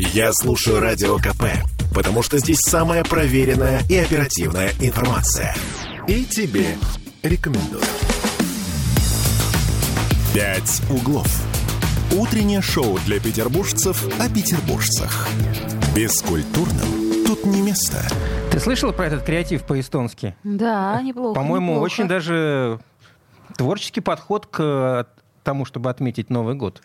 Я слушаю Радио КП, потому что здесь самая проверенная и оперативная информация. И тебе рекомендую. «Пять углов». Утреннее шоу для петербуржцев о петербуржцах. Бескультурным тут не место. Ты слышал про этот креатив по-эстонски? Да, неплохо. По-моему, неплохо. очень даже творческий подход к тому, чтобы отметить Новый год.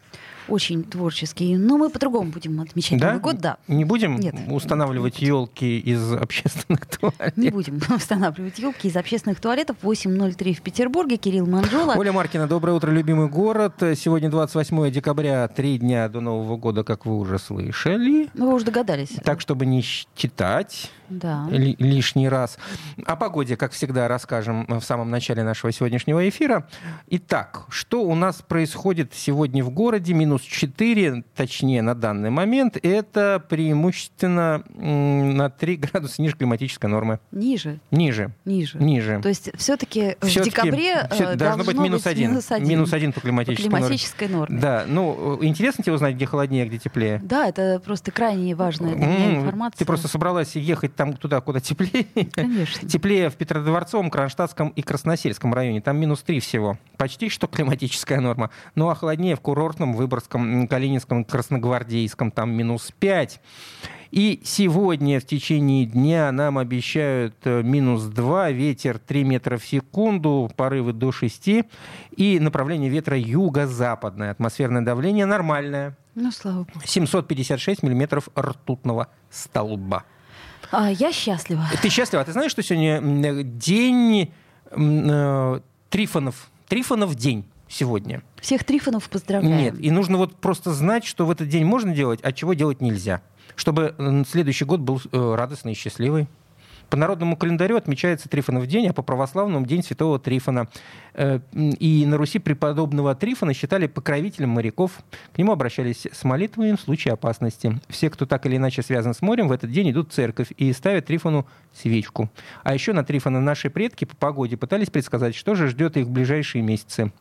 Очень творческий. Но мы по-другому будем отмечать Да? Новый год, да. Не будем Нет. устанавливать елки из общественных туалетов? Не будем устанавливать елки из общественных туалетов. 8.03 в Петербурге. Кирилл Манжола. Оля Маркина, доброе утро, любимый город. Сегодня 28 декабря, три дня до Нового года, как вы уже слышали. Ну, Вы уже догадались. Так, чтобы не читать Да. ли- лишний раз. О погоде, как всегда, расскажем в самом начале нашего сегодняшнего эфира. Итак, что у нас происходит сегодня в городе? Минус 4, точнее, на данный момент. Это преимущественно на 3 градуса ниже климатической нормы. Ниже. Ниже. Ниже. Ниже. То есть все-таки в Всё-таки декабре всё- э, должно быть минус один. минус один. Минус один по по климатической норме. климатической норме. Да, ну, э, интересно тебе узнать, где холоднее, где теплее? Да, это просто крайне важная для меня информация. Ты просто собралась ехать там туда, куда теплее. Конечно. Теплее в Петродворцовом, Кронштадтском и Красносельском районе. Там минус 3 всего. Почти что климатическая норма. Ну а холоднее в Курортном, Выборгском, м, Калининском, Красногвардейском. Там минус 5. И сегодня в течение дня нам обещают э, минус 2, ветер 3 метра в секунду, порывы до 6 и направление ветра юго-западное. Атмосферное давление нормальное. Ну, слава богу. 756 миллиметров ртутного столба. А, я счастлива. Ты счастлива? А ты знаешь, что сегодня день э, Трифонов? Трифонов день сегодня. Всех Трифонов поздравляем. Нет, и нужно вот просто знать, что в этот день можно делать, а чего делать нельзя. Чтобы следующий год был э, радостный и счастливый. По народному календарю отмечается Трифонов день, а по православному день Святого Трифона. Э, И на Руси преподобного Трифона считали покровителем моряков. К нему обращались с молитвами в случае опасности. Все, кто так или иначе связан с морем, в этот день идут в церковь и ставят Трифону свечку. А еще на Трифона наши предки по погоде пытались предсказать, что же ждет их в ближайшие месяцы.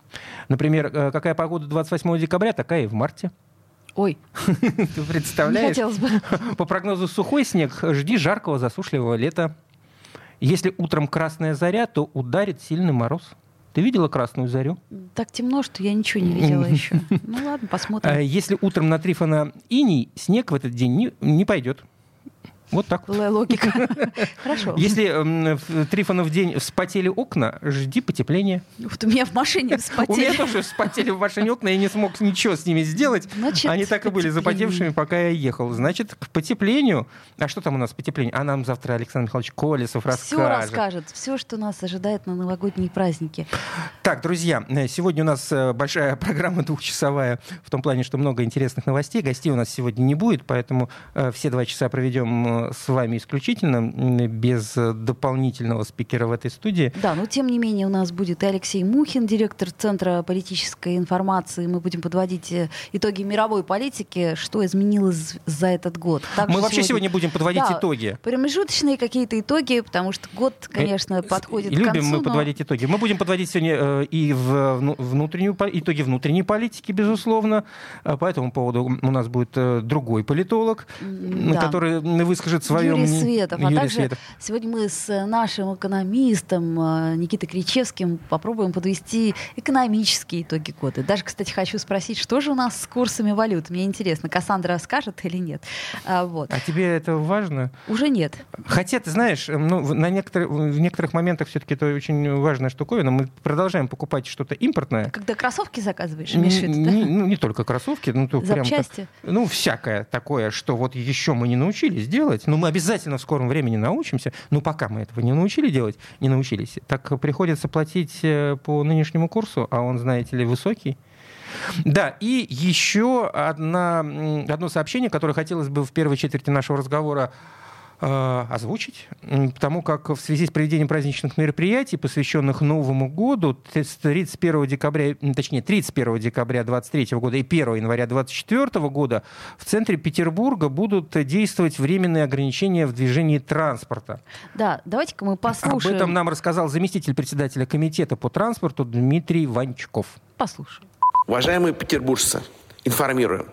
Например, э, какая погода 28 декабря, такая и в марте. Ой, Ты не представляешь? хотелось бы. По прогнозу сухой снег, жди жаркого засушливого лета. Если утром красная заря, то ударит сильный мороз. Ты видела красную зарю? Так темно, что я ничего не видела еще. Ну ладно, посмотрим. А Если утром на Трифона иней, снег в этот день не, не пойдет. Вот так. Была логика. Хорошо. Если м, в Трифонов день вспотели окна, жди потепления. Вот у меня в машине У меня вспотели. тоже вспотели в машине окна, я не смог ничего с ними сделать. Значит, Они так и были запотевшими, пока я ехал. Значит, к потеплению. А что там у нас потепление? А нам завтра Александр Михайлович Колесов Все расскажет. расскажет, все, что нас ожидает на новогодние праздники. Так, друзья, э, сегодня у нас э, большая программа двухчасовая, в том плане, что много интересных новостей. Гостей у нас сегодня не будет, поэтому э, все два часа проведем э, с вами исключительно, без э, дополнительного спикера в этой студии. Да, но тем не менее у нас будет и Алексей Мухин, директор Центра политической информации. Мы будем подводить э, итоги мировой политики, что изменилось за этот год. Также Мы вообще сегодня будем подводить Да, итоги. Промежуточные какие-то итоги, потому что год, конечно, Э, подходит и к Любим концу. мы но- подводить итоги. Мы будем подводить сегодня э, и в вну- внутреннюю, итоги внутренней политики, безусловно. По этому поводу у нас будет э, другой политолог, М, м, да. Который высказит свое Юрий мнение. Светов. А Юрий также Светов. сегодня мы с нашим экономистом э, Никитой Кричевским попробуем подвести экономические итоги года. Даже, кстати, хочу спросить, что же у нас с курсами валют? Мне интересно, Кассандра скажет или нет? А, вот. А тебе это важно? Уже нет. Хотя, ты знаешь, э, ну, на некоторых, в некоторых моментах все-таки это очень важная штуковина. Мы продолжаем покупать что-то импортное. Когда кроссовки заказываешь, имеешь в виду, да? Не, ну, не только кроссовки, ну, то прям так- Запчасти. ну, всякое такое, что вот еще мы не научились делать, но мы обязательно в скором времени научимся, но пока мы этого не научили делать, не научились, так приходится платить э, по нынешнему курсу, а он, знаете ли, высокий. Да, и еще одна, одно сообщение, которое хотелось бы в первой четверти нашего разговора озвучить, м, потому как в связи с проведением праздничных мероприятий, посвященных Новому году, т- с 31 декабря, точнее, 31 декабря 23 года и 1 января 24 года в центре Петербурга будут действовать временные ограничения в движении транспорта. Да, давайте-ка мы послушаем. Об этом нам рассказал заместитель председателя комитета по транспорту Дмитрий Ванчков. Послушаем. Уважаемые петербуржцы, информирую.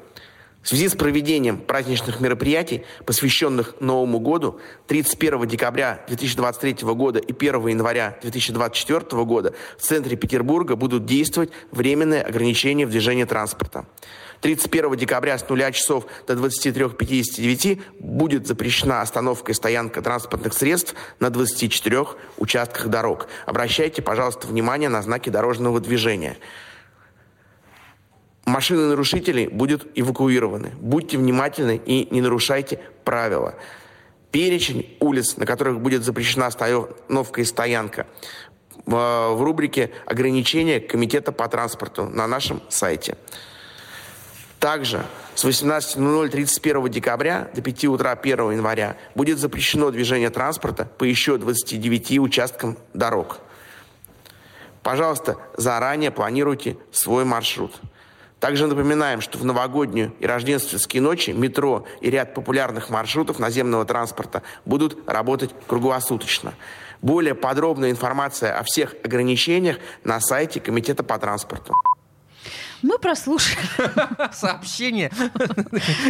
В связи с проведением праздничных мероприятий, посвященных Новому году, 31 декабря 2023 года и 1 января 2024 года в центре Петербурга будут действовать временные ограничения в движении транспорта. 31 декабря с 0 часов до 23.59 будет запрещена остановка и стоянка транспортных средств на 24 участках дорог. Обращайте, пожалуйста, внимание на знаки дорожного движения. Машины нарушителей будут эвакуированы. Будьте внимательны и не нарушайте правила. Перечень улиц, на которых будет запрещена остановка и стоянка, в рубрике «Ограничения Комитета по транспорту» на нашем сайте. Также с 18.00 31 декабря до 5 утра 1 января будет запрещено движение транспорта по еще 29 участкам дорог. Пожалуйста, заранее планируйте свой маршрут. Также напоминаем, что в новогоднюю и рождественские ночи метро и ряд популярных маршрутов наземного транспорта будут работать круглосуточно. Более подробная информация о всех ограничениях на сайте Комитета по транспорту. Мы прослушали сообщение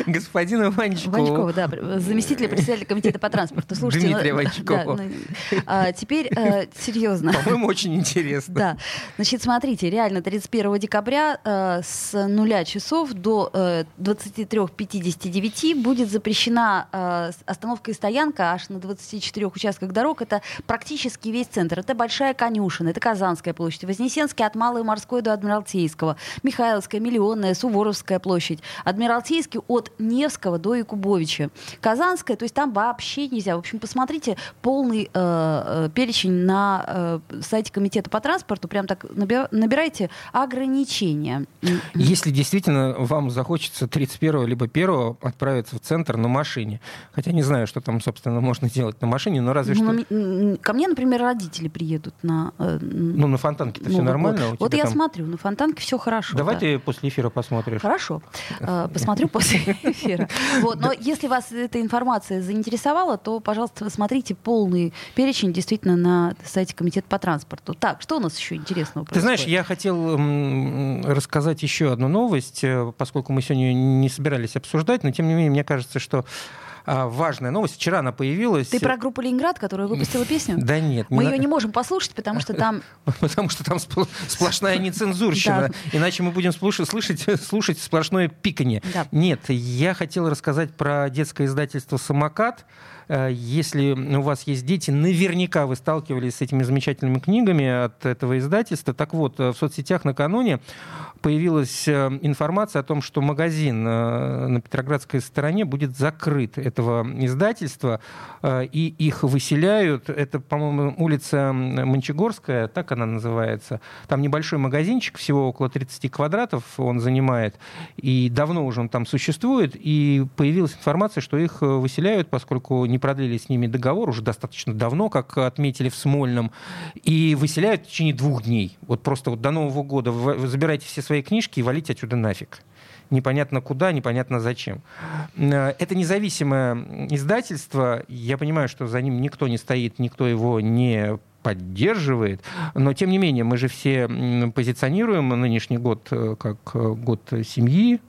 господина Ванчикова. Ванчикова, да, заместителя председателя комитета по транспорту. Слушайте, Дмитрия ну, Ванчикова. Да, ну, а, теперь э, серьезно. По-моему, очень интересно. Да. Значит, смотрите, реально 31 декабря э, с нуля часов до э, 23.59 будет запрещена э, остановка и стоянка аж на 24 участках дорог. Это практически весь центр. Это Большая Конюшина, это Казанская площадь, Вознесенский от Малой Морской до Адмиралтейского, Михайловская, Миллионная, Суворовская площадь, Адмиралтейский от Невского до Якубовича, Казанская, то есть там вообще нельзя. В общем, посмотрите полный э, э перечень на э, сайте Комитета по транспорту, прям так набирайте ограничения. Если действительно вам захочется 31 либо 1 отправиться в центр на машине, хотя не знаю, что там, собственно, можно делать на машине, но разве ну, что... Ко мне, например, родители приедут на... Э, ну, на Фонтанке-то ну, все нормально? Вот, вот я там... смотрю, на Фонтанке все хорошо. Давай да. ты после эфира посмотришь. Хорошо. Э, посмотрю после эфира. Вот. Но если вас эта информация заинтересовала, то, пожалуйста, смотрите полный перечень действительно на сайте Комитета по транспорту. Так, что у нас еще интересного происходит? Ты знаешь, я хотел рассказать еще одну новость, э, поскольку мы сегодня не собирались обсуждать, но тем не менее, мне кажется, что важная новость. Вчера она появилась. Ты про группу Ленинград, которая выпустила песню? Да нет. Мы ее не можем послушать, потому что там... Потому что там сплошная нецензурщина. Иначе мы будем слушать, слушать сплошное пиканье. Нет, я хотел рассказать про детское издательство «Самокат». Э, если у вас есть дети, наверняка вы сталкивались с этими замечательными книгами от этого издательства. Так вот, э, в соцсетях накануне появилась э, информация о том, что магазин на Петроградской стороне будет закрыт этого издательства, и их выселяют. Это, по-моему, улица Мончегорская, так она называется. Там небольшой магазинчик, всего около 30 квадратов он занимает, и давно уже он там существует, и появилась информация, что их выселяют, поскольку не продлили с ними договор уже достаточно давно, как отметили в Смольном, и выселяют в течение двух дней. Вот просто вот до Нового года вы забирайте все свои книжки и валите отсюда нафиг непонятно куда, непонятно зачем. Э, это независимое издательство. Я понимаю, что за ним никто не стоит, никто его не поддерживает. Но, тем не менее, мы же все позиционируем нынешний год э, как э, год семьи,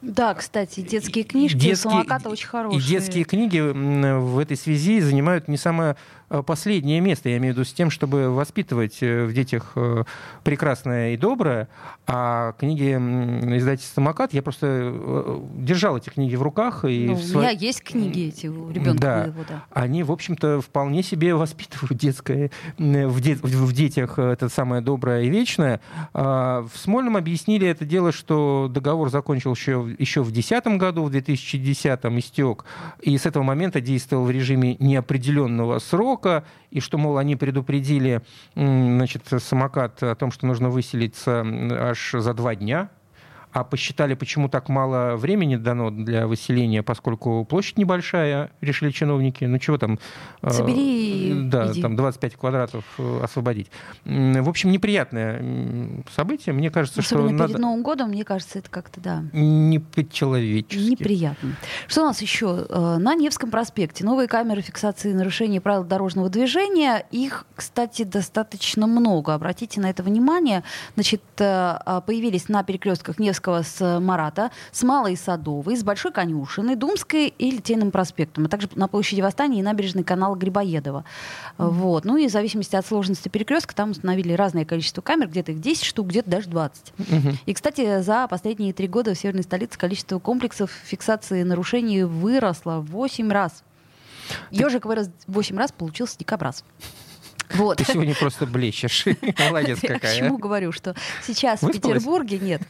да, кстати, детские книжки детские, самоката очень хорошие. И детские книги в этой связи занимают не самое последнее место, я имею в виду с тем, чтобы воспитывать э, в детях э, прекрасное и доброе, а книги издательства «Самокат», я просто держал эти книги в руках. И ну, в сво... У меня есть книги эти у ребенка да. моего, да. Они, в общем-то, вполне себе воспитывают детское, в, де... в детях это самое доброе и вечное. А, в Смольном объяснили это дело, что договор закончил еще, еще в 2010 году, в 2010 истек, и с этого момента действовал в режиме неопределенного срока, срока, и что, мол, они предупредили значит, самокат о том, что нужно выселиться аж за два дня а посчитали, почему так мало времени дано для выселения, поскольку площадь небольшая, решили чиновники, ну чего там... Э, Собери Да, иди. там 25 квадратов э, освободить. В общем, неприятное событие. Мне кажется, Особенно что... перед надо... Новым годом, мне кажется, это как-то, да... Не по-человечески. Неприятно. Что у нас еще? Э, на Невском проспекте новые камеры фиксации нарушений правил дорожного движения. Их, кстати, достаточно много. Обратите на это внимание. Значит, появились на перекрестках Невского Горького с Марата, с Малой Садовой, с Большой Конюшиной, Думской и Литейным проспектом, а также на площади Восстания и набережной канала Грибоедова. Вот. Ну и в зависимости от сложности перекрестка там установили разное количество камер, где-то их 10 штук, где-то даже 20. И, кстати, за последние три года в северной столице количество комплексов фиксации нарушений выросло в 8 раз. Ежик вырос в 8 раз, получился дикобраз. Вот. Ты сегодня просто блещешь. Молодец какая. к чему говорю, что сейчас в? Петербурге нет.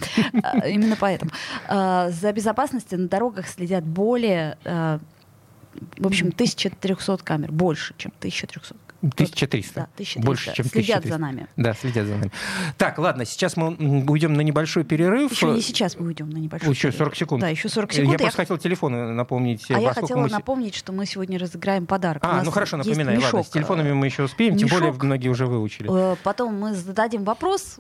А, Именно поэтому. А, За безопасностью на дорогах следят более, а, в общем, 1300 камер. Больше, чем 1300. 1300. Да, 1300. Больше, чем Следят 1300. за нами. Да, следят за нами. Так, ладно, сейчас мы уйдем на небольшой перерыв. Еще не сейчас мы уйдем на небольшой Еще перерыв. 40 секунд. Да, еще 40 Я секунд. Я просто хотел телефоны напомнить. А я хотела мы напомнить, что мы сегодня разыграем подарок. А, ну хорошо, напоминай. Ладно, мешок, с телефонами мы еще успеем, тем более мешок. многие уже выучили. э, Потом мы зададим вопрос,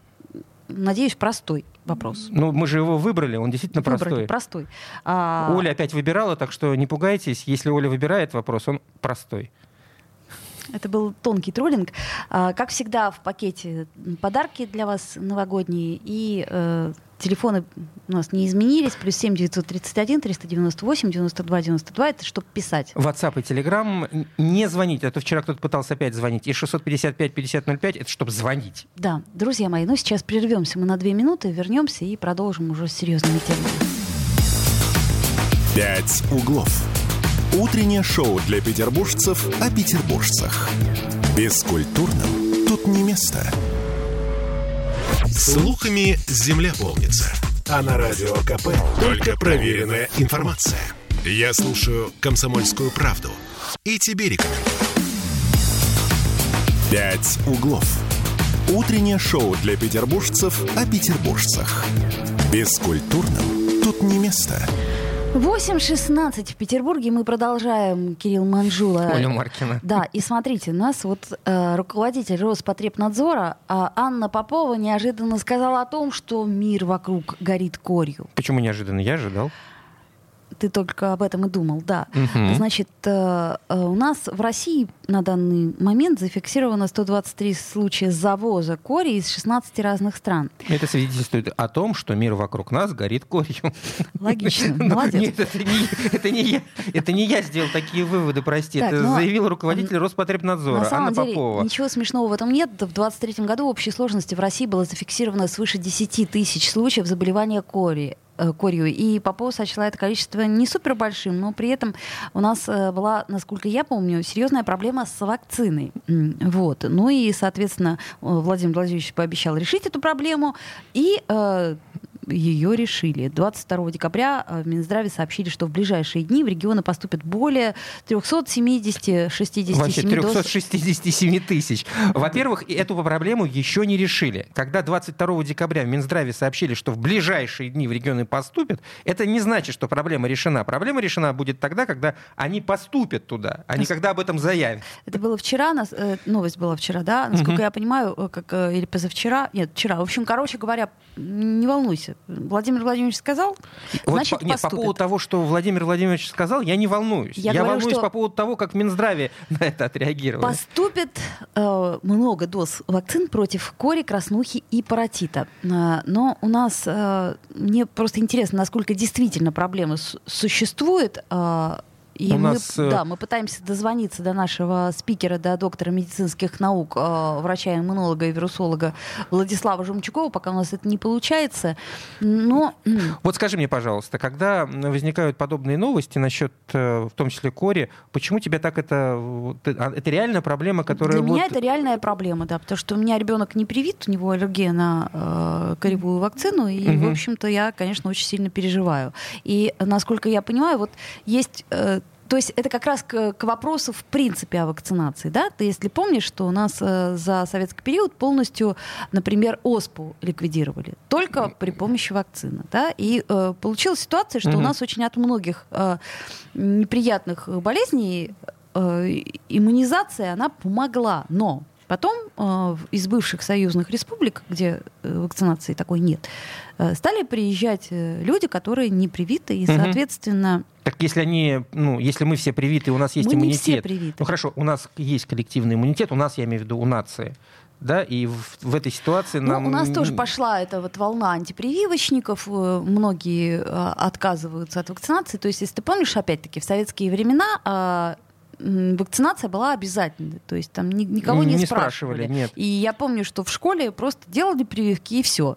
надеюсь, простой вопрос. Ну, мы же его выбрали, он действительно Выбрали, простой. простой. А, Оля опять выбирала, так что не пугайтесь. Если Оля выбирает вопрос, он простой. Это был тонкий троллинг. А, Как всегда, в пакете подарки для вас новогодние. И э, телефоны у нас не изменились. Плюс 7 931 398 92 92. Это чтобы писать. WhatsApp и Telegram не звонить. А то вчера кто-то пытался опять звонить. И 655-5005 это чтобы звонить. Да, друзья мои, ну сейчас прервемся мы на две минуты, вернемся и продолжим уже с серьезными темами. «Пять углов». Утреннее шоу для петербуржцев о петербуржцах. Бескультурным тут не место. Слухами земля полнится. А на радио КП только проверенная информация. Я слушаю «Комсомольскую правду» и тебе рекомендую. «Пять углов». Утреннее шоу для петербуржцев о петербуржцах. Бескультурным тут не место. 8.16 в Петербурге. Мы продолжаем. Кирилл Манжула. Оля Маркина. Да, и смотрите, у нас вот э, руководитель Роспотребнадзора а Анна Попова неожиданно сказала о том, что мир вокруг горит корью. Почему неожиданно? Я ожидал. Ты только об этом и думал, да. Мгм. Значит, э, э, у нас в России на данный момент зафиксировано 123 случая завоза кори из 16 разных стран. Это свидетельствует о том, что мир вокруг нас горит корью. Логично, Ну, молодец. Нет, это не, это не я. Это не я сделал такие выводы, прости. Так, это ну, заявил руководитель Роспотребнадзора На самом Анна деле Попова. ничего смешного в этом нет. В 2023 году в общей сложности в России было зафиксировано свыше 10 тысяч случаев заболевания кори э, корью. И Попова сочла это количество не супер большим, но при этом у нас э, была, насколько я помню, серьезная проблема с вакциной. Вот. Ну и, соответственно, э, Владимир Владимирович пообещал решить эту проблему. И э, ее решили. 22 декабря э, в Минздраве сообщили, что в ближайшие дни в регионы поступят более 370-67 Вообще доз 367 тысяч. Во-первых, эту проблему еще не решили. Когда 22 декабря в Минздраве сообщили, что в ближайшие дни в регионы поступят, это не значит, что проблема решена. Проблема решена будет тогда, когда они поступят туда, а не когда об этом заявят. Это было вчера, э, новость была вчера, да? Насколько Мгм. я понимаю, э, как, или позавчера, нет, вчера. В общем, короче говоря, не волнуйся. Владимир Владимирович сказал, Вот значит, по, нет, по поводу того, что Владимир Владимирович сказал, я не волнуюсь. Я Я, говорю, волнуюсь по поводу того, как Минздраве на это отреагировали. Поступит э, много доз вакцин против кори, краснухи и паротита. Э, но у нас, э, мне просто интересно, насколько действительно проблема с- существует. э, и У мы, нас, э, да, мы пытаемся дозвониться до нашего спикера, до доктора медицинских наук, э, врача-иммунолога и вирусолога Владислава Жумчукова, пока у нас это не получается. Но Вот скажи мне, пожалуйста, когда возникают подобные новости насчет, э, в том числе кори, почему тебя так это... э, а, Это реальная проблема, которая... Для меня вот- это реальная проблема, да, потому что у меня ребенок не привит, у него аллергия на э, коревую вакцину, и, Мгм. в общем-то, я, конечно, очень сильно переживаю. И, насколько я понимаю, вот есть... э, то есть это как раз к, к вопросу в принципе о вакцинации, да? Ты если помнишь, что у нас э, за советский период полностью, например, оспу ликвидировали только при помощи вакцины, да? И э, получилась ситуация, что у Мгм. нас очень от многих э, неприятных болезней э, иммунизация, она помогла. Но потом э, из бывших союзных республик, где э, вакцинации такой нет, э, стали приезжать э, люди, которые не привиты, и, соответственно, Так если они, ну, если мы все привиты, у нас есть мы не иммунитет. все привиты. Ну хорошо, у нас есть коллективный иммунитет, у нас, я имею в виду, у нации. да, и в, в этой ситуации нам... Ну, у нас тоже пошла эта вот волна антипрививочников, э, многие отказываются от вакцинации, то есть, если ты помнишь, опять-таки, в советские времена а, вакцинация была обязательной, то есть там никого не, не спрашивали. спрашивали нет. И я помню, что в школе просто делали прививки и все.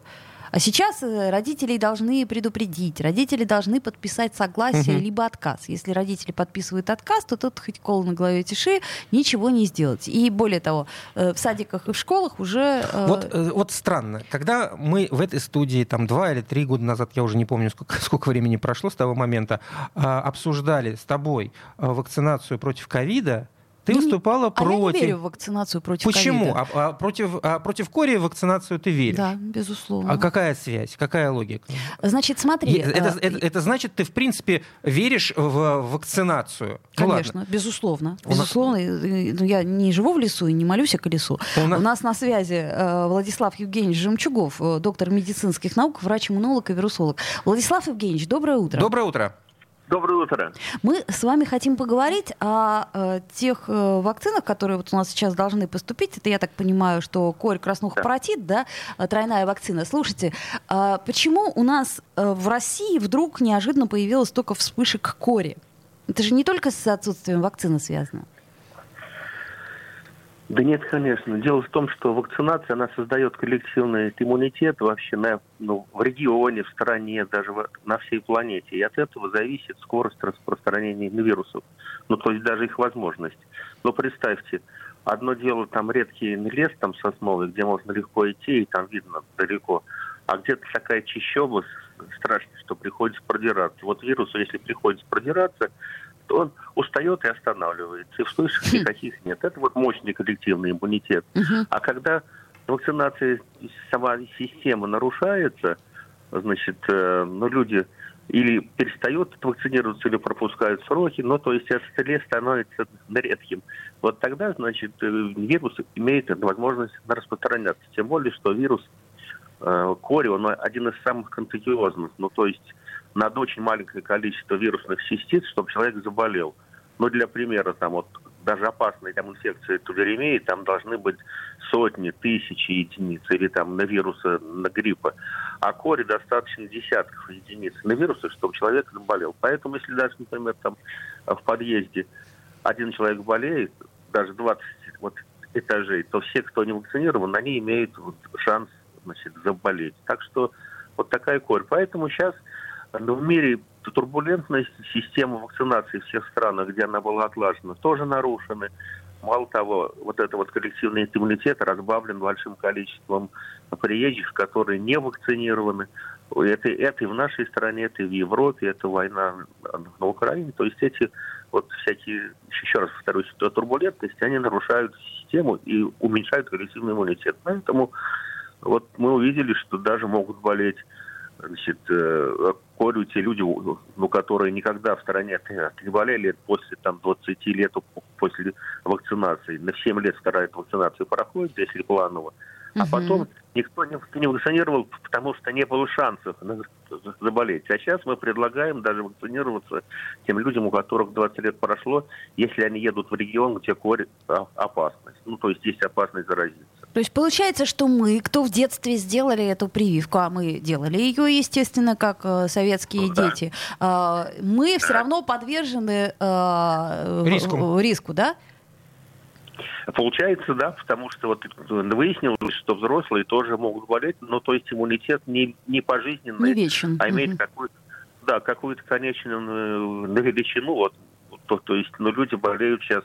А сейчас э, родителей должны предупредить, родители должны подписать согласие угу. либо отказ. Если родители подписывают отказ, то тут хоть кол на голове тиши, ничего не сделать. И более того, э, в садиках и в школах уже... Э, вот, вот странно, когда мы в этой студии там два или три года назад, я уже не помню, сколько, сколько времени прошло с того момента, а, обсуждали с тобой вакцинацию против ковида, ты я выступала не, против. А я не верю в вакцинацию против Почему? А, а против, а против кори вакцинацию ты веришь? Да, безусловно. А какая связь? Какая логика? Значит, смотри. Это, а... это, это значит, ты в принципе веришь в вакцинацию? Ну Конечно, ну, безусловно. Безусловно. Ну, я не живу в лесу и не молюсь о колесу. У нас, У нас на связи э, Владислав Евгеньевич Жемчугов, э, доктор медицинских наук, врач-иммунолог и вирусолог. Владислав Евгеньевич, доброе утро. Доброе утро. Доброе утро. Мы с вами хотим поговорить о э, тех э, вакцинах, которые вот у нас сейчас должны поступить. Это, я так понимаю, что корь, краснуха, да. паротит, да, э, тройная вакцина. Слушайте, э, почему у нас э, в России вдруг неожиданно появилось столько вспышек кори? Это же не только с отсутствием вакцины связано. Да нет, конечно. Дело в том, что вакцинация, она создает коллективный иммунитет вообще на, ну, в регионе, в стране, даже в, на всей планете. И от этого зависит скорость распространения вирусов. Ну, то есть даже их возможность. Но представьте, одно дело там редкий лес там сосновый, где можно легко идти, и там видно далеко. А где-то такая чищоба страшно, что приходится продираться. Вот вирусу, если приходится продираться, он устает и останавливается, и вспышек никаких нет. Это вот мощный коллективный иммунитет. А когда вакцинация, сама система нарушается, значит, э, ну, люди или перестают вакцинироваться, или пропускают сроки, ну, то есть стресс становится редким. Вот тогда, значит, э, вирус имеет возможность распространяться. Тем более, что вирус э, кори, он один из самых контагиозных. Ну, то есть надо очень маленькое количество вирусных частиц, чтобы человек заболел. Ну, для примера, там вот даже опасные там инфекции тулеремии, там должны быть сотни, тысячи единиц, или там на вирусы, на гриппа. А кори достаточно десятков единиц на вирусы, чтобы человек заболел. Поэтому, если даже, например, там в подъезде один человек болеет, даже 20 вот, этажей, то все, кто не вакцинирован, они имеют вот, шанс значит, заболеть. Так что вот такая корь. Поэтому сейчас в мире турбулентность системы вакцинации всех странах, где она была отлажена, тоже нарушены. Мало того, вот этот вот коллективный иммунитет разбавлен большим количеством приезжих, которые не вакцинированы. Это, это и в нашей стране, это и в Европе, это война на Украине. То есть эти вот всякие, еще раз повторюсь, турбулентности, они нарушают систему и уменьшают коллективный иммунитет. Поэтому вот мы увидели, что даже могут болеть значит, э, те люди, ну, которые никогда в стране не болели после там, 20 лет после вакцинации. На 7 лет вторая вакцинация проходит, если планово. А потом никто не, не вакцинировал, потому что не было шансов заболеть. А сейчас мы предлагаем даже вакцинироваться тем людям, у которых 20 лет прошло, если они едут в регион, где корь а, опасность. Ну, то есть есть опасность заразиться. То есть получается, что мы, кто в детстве сделали эту прививку, а мы делали ее, естественно, как э, советские ну, дети, мы да. все равно подвержены э, риску. риску, да? Получается, да, потому что вот выяснилось, что взрослые тоже могут болеть, но то есть иммунитет не, не пожизненный, не вечен. а имеет угу. какую-то, да, какую-то конечную э, величину. Вот, то, то есть, ну, люди болеют сейчас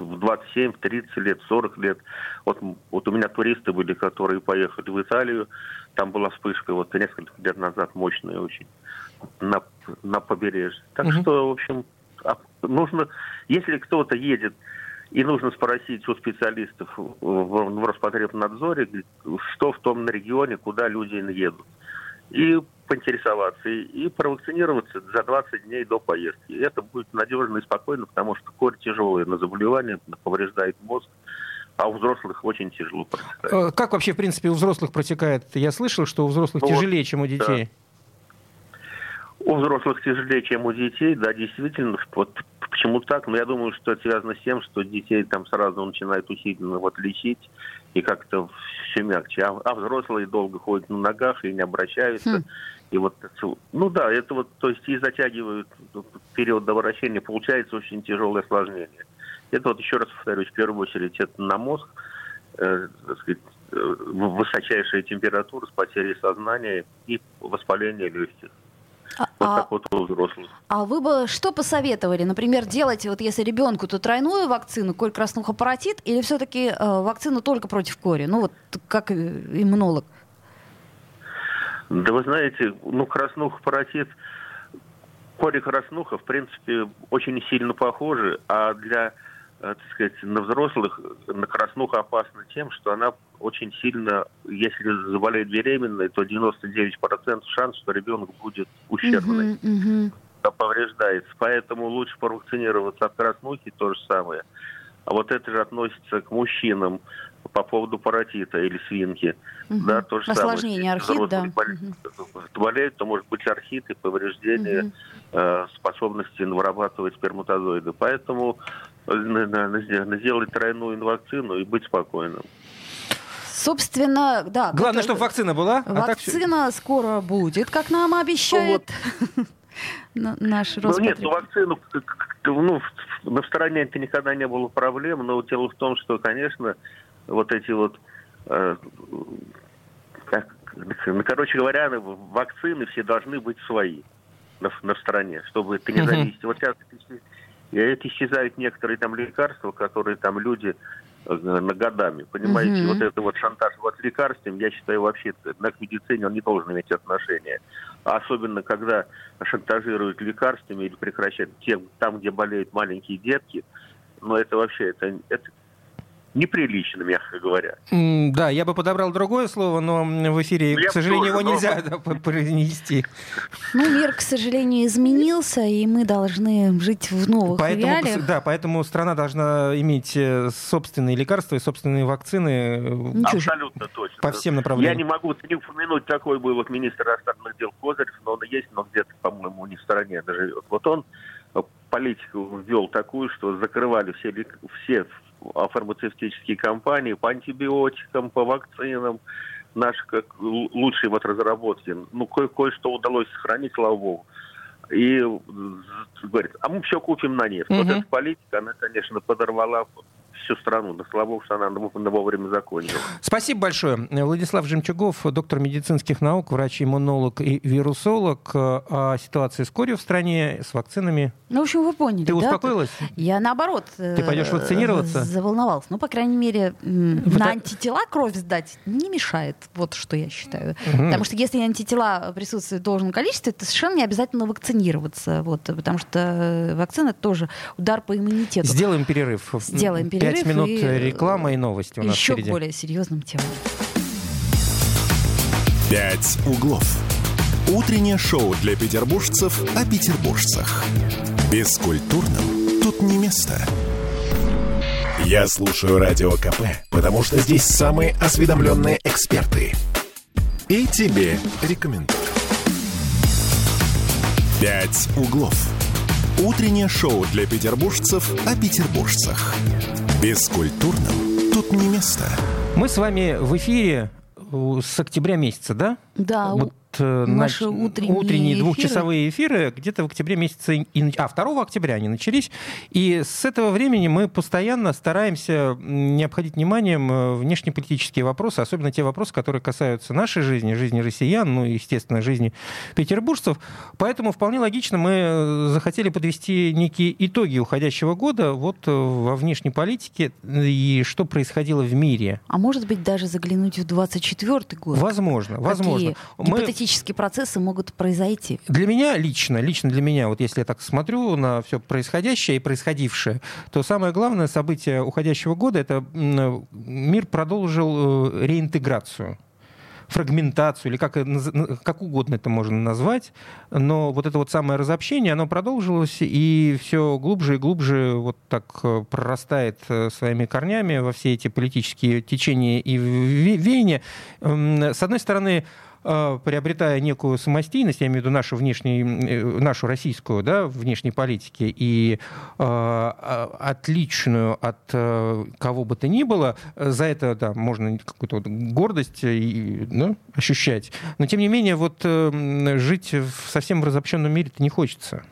в 27, 30 лет, 40 лет. Вот, вот у меня туристы были, которые поехали в Италию, там была вспышка вот несколько лет назад мощная очень на, на побережье. Так угу. что, в общем, нужно, если кто-то едет и нужно спросить у специалистов в, в Роспотребнадзоре, что в том регионе, куда люди едут. И поинтересоваться, и, и провакцинироваться за 20 дней до поездки. И это будет надежно и спокойно, потому что корь тяжелое на заболевание, повреждает мозг а у взрослых очень тяжело протекает. Э, как вообще, в принципе, у взрослых протекает? Я слышал, что у взрослых ну, тяжелее, чем у детей. Да. У взрослых тяжелее, чем у детей, да, действительно. Вот Почему так? Ну, я думаю, что это связано с тем, что детей там сразу начинают усиленно вот лечить, и как-то все мягче. А, а взрослые долго ходят на ногах и не обращаются. Хм. И вот, ну да, это вот, то есть и затягивают период до вращения, получается очень тяжелое осложнение. Это вот еще раз повторюсь, в первую очередь это на мозг, э, так сказать, э, высочайшая температура с потерей сознания и воспаление легких. А, вот а, так вот у взрослых. А вы бы что посоветовали? Например, делать, вот если ребенку, то тройную вакцину, коль краснуха паротит, или все-таки э, вакцину только против кори? Ну вот как иммунолог. Да вы знаете, ну краснуха паротит, кори краснуха, в принципе, очень сильно похожи, а для Э, так сказать, на взрослых на краснуху опасна тем, что она очень сильно, если заболеет беременной, то 99% шанс, что ребенок будет ущербный, uh-huh, uh-huh. повреждается. Поэтому лучше провакцинироваться от краснухи, то же самое. А вот это же относится к мужчинам по поводу паротита или свинки. Угу. Да, то же Осложнение самое. архит, да. Болеют, угу. болеют, то может быть архит и повреждение угу. э, способности вырабатывать сперматозоиды. Поэтому сделать тройную вакцину и быть спокойным. Собственно, да. Главное, чтобы вакцина была. Вакцина а так... скоро будет, как нам обещает ну, вот. наш Ну нет, ну, вакцину, ну, на стороне это никогда не было проблем, но дело в том, что, конечно, вот эти вот, э, как, ну, короче говоря, вакцины все должны быть свои на, на стороне, чтобы это не зависеть. Вот сейчас это исчезают некоторые там лекарства, которые там люди э, на годами, понимаете, mm-hmm. вот это вот шантаж вот лекарством, я считаю, вообще на к медицине он не должен иметь отношения. Особенно, когда шантажируют лекарствами или прекращают тем, там, где болеют маленькие детки, ну это вообще, это, это неприлично, мягко говоря. да, я бы подобрал другое слово, но в эфире, я к сожалению, тоже, его нельзя но... произнести. Ну, мир, к сожалению, изменился, и мы должны жить в новых поэтому, реалиях. Да, поэтому страна должна иметь э, собственные лекарства и собственные вакцины Ничего Абсолютно точно. по всем направлениям. Я не могу не упомянуть, такой был вот министр иностранных дел Козырев, но он есть, но где-то, по-моему, не в стороне живет. Вот он э, политику ввел такую, что закрывали все, все фармацевтические компании по антибиотикам, по вакцинам, наши как лучшие вот разработки. Ну, кое- кое-что удалось сохранить, слава богу. И говорит, а мы все купим на нефть. Угу. Вот эта политика, она, конечно, подорвала всю страну. Да слава богу, что она на вовремя закончила. Спасибо большое. Владислав Жемчугов, доктор медицинских наук, врач-иммунолог и вирусолог. О ситуации с корью в стране, с вакцинами. Ну, в общем, вы поняли, Ты да? успокоилась? Я, наоборот, Ты пойдешь э, вакцинироваться? Заволновался. Ну, по крайней мере, на антитела кровь сдать не мешает. Вот что я считаю. Угу. Потому что если антитела присутствуют в должном количестве, то совершенно не обязательно вакцинироваться. Вот, потому что вакцина тоже удар по иммунитету. Сделаем перерыв. Сделаем перерыв. Пять минут и, реклама и новости у нас еще впереди. более серьезным темам. «Пять углов». Утреннее шоу для петербуржцев о петербуржцах. Бескультурным тут не место. Я слушаю Радио КП, потому что здесь самые осведомленные эксперты. И тебе рекомендую. «Пять углов». Утреннее шоу для петербуржцев о петербуржцах. Бескультурным тут не место. Мы с вами в эфире с октября месяца, да? Да. Вот Э, Наши утренние, утренние двухчасовые эфиры где-то в октябре месяце, а 2 октября они начались. И с этого времени мы постоянно стараемся не обходить вниманием э, внешнеполитические вопросы, особенно те вопросы, которые касаются нашей жизни, жизни россиян, ну и, естественно, жизни петербуржцев. Поэтому вполне логично мы э, захотели подвести некие итоги уходящего года вот во внешней политике и что происходило в мире. А может быть, даже заглянуть в 24 год? Возможно, возможно. Мы политические процессы могут произойти? Для меня лично, лично для меня, вот если я так смотрю на все происходящее и происходившее, то самое главное событие уходящего года это мир продолжил э, реинтеграцию фрагментацию, или как, как угодно это можно назвать, но вот это вот самое разобщение, оно продолжилось, и все глубже и глубже вот так э, прорастает э, своими корнями во все эти политические течения и веяния. С одной стороны, э, приобретая некую самостийность, я имею в виду нашу внешнюю, э, нашу российскую, да, внешней политики, и отличную от кого бы то ни было, за это, да, можно какую-то вот гордость и, ну, ощущать. Но, тем не менее, вот жить в совсем разобщенном мире-то не хочется.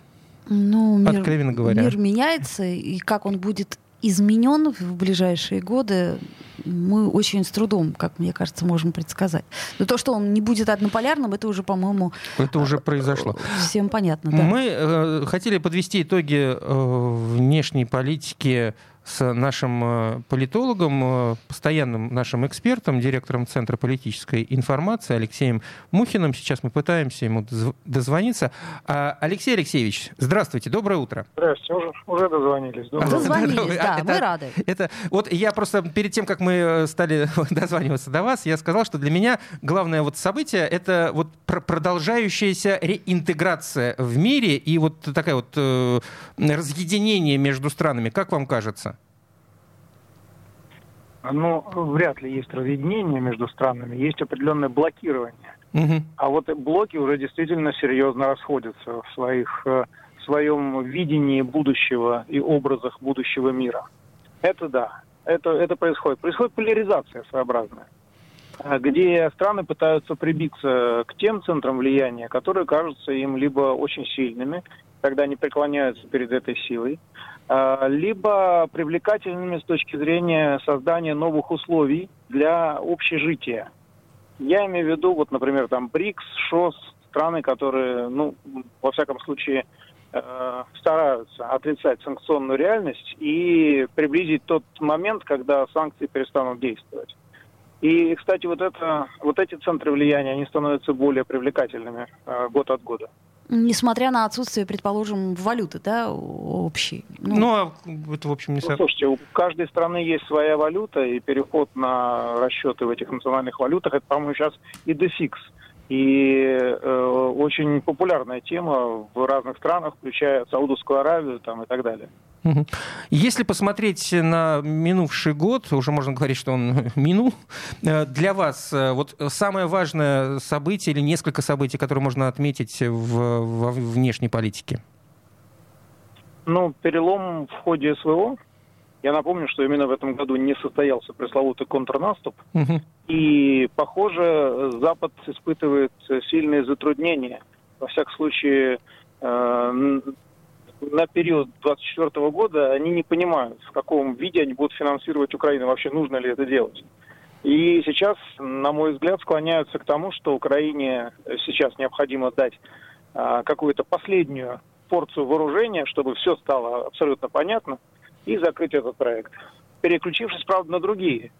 Ну, мир, Откровенно говоря. Мир меняется, и как он будет изменен в ближайшие годы, мы очень с трудом, как мне кажется, можем предсказать. Но то, что он не будет однополярным, это уже, по-моему... Это уже произошло. Всем понятно, да. Мы э, хотели подвести итоги э, внешней политики с нашим э, политологом, э, постоянным нашим экспертом, директором Центра политической информации Алексеем Мухиным. Сейчас мы пытаемся ему дозвониться. А, Алексей Алексеевич, здравствуйте, доброе утро. Здравствуйте, уже, уже дозвонились. Доброе дозвонились, да, это, мы рады. Это, вот я просто перед тем, как мы э, стали дозваниваться до вас, я сказал, что для меня главное вот событие — это вот продолжающаяся реинтеграция в мире и вот такая вот э, разъединение между странами. Как вам кажется? Ну, вряд ли есть разъединение между странами, есть определенное блокирование. Угу. А вот блоки уже действительно серьезно расходятся в, своих, э, в своем видении будущего и образах будущего мира. Это да, это, это происходит. Происходит поляризация своеобразная, э, где страны пытаются прибиться к тем центрам влияния, которые кажутся им либо очень сильными, когда они преклоняются перед этой силой, а, либо привлекательными с точки зрения создания новых условий для общежития. Я имею в виду, вот, например, там БРИКС, ШОС, страны, которые, ну, во всяком случае, э, стараются отрицать санкционную реальность и приблизить тот момент, когда санкции перестанут действовать. И, кстати, вот, это, вот эти центры влияния, они становятся более привлекательными э, год от года. Несмотря на отсутствие, предположим, валюты, да, общей. Ну, ну а это, в общем, не ну, Слушайте, у каждой страны есть своя валюта, и переход на расчеты в этих национальных валютах, это, по-моему, сейчас и дефикс. И э, очень популярная тема в разных странах, включая Саудовскую Аравию там, и так далее. Если посмотреть на минувший год, уже можно говорить, что он минул, э, для вас э, вот самое важное событие или несколько событий, которые можно отметить в, в внешней политике? Ну, перелом в ходе СВО, я напомню, что именно в этом году не состоялся пресловутый контрнаступ. Угу. И, похоже, Запад испытывает сильные затруднения. Во всяком случае, э, на период 2024 года они не понимают, в каком виде они будут финансировать Украину, вообще нужно ли это делать. И сейчас, на мой взгляд, склоняются к тому, что Украине сейчас необходимо дать э, какую-то последнюю порцию вооружения, чтобы все стало абсолютно понятно – и закрыть этот проект. Переключившись, правда, на другие,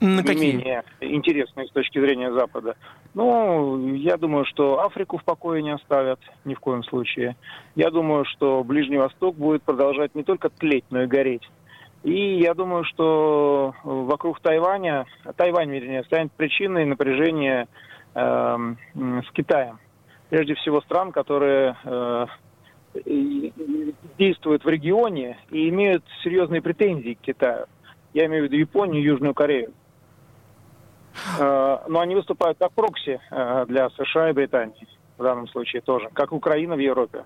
на какие? менее интересные с точки зрения Запада. Ну, я думаю, что Африку в покое не оставят ни в коем случае. Я думаю, что Ближний Восток будет продолжать не только тлеть, но и гореть. И я думаю, что вокруг Тайваня, Тайвань, вернее, станет причиной напряжения э, с Китаем. Прежде всего стран, которые э, действуют в регионе и имеют серьезные претензии к Китаю. Я имею в виду Японию и Южную Корею. Э, но они выступают как прокси э, для США и Британии в данном случае тоже, как Украина в Европе.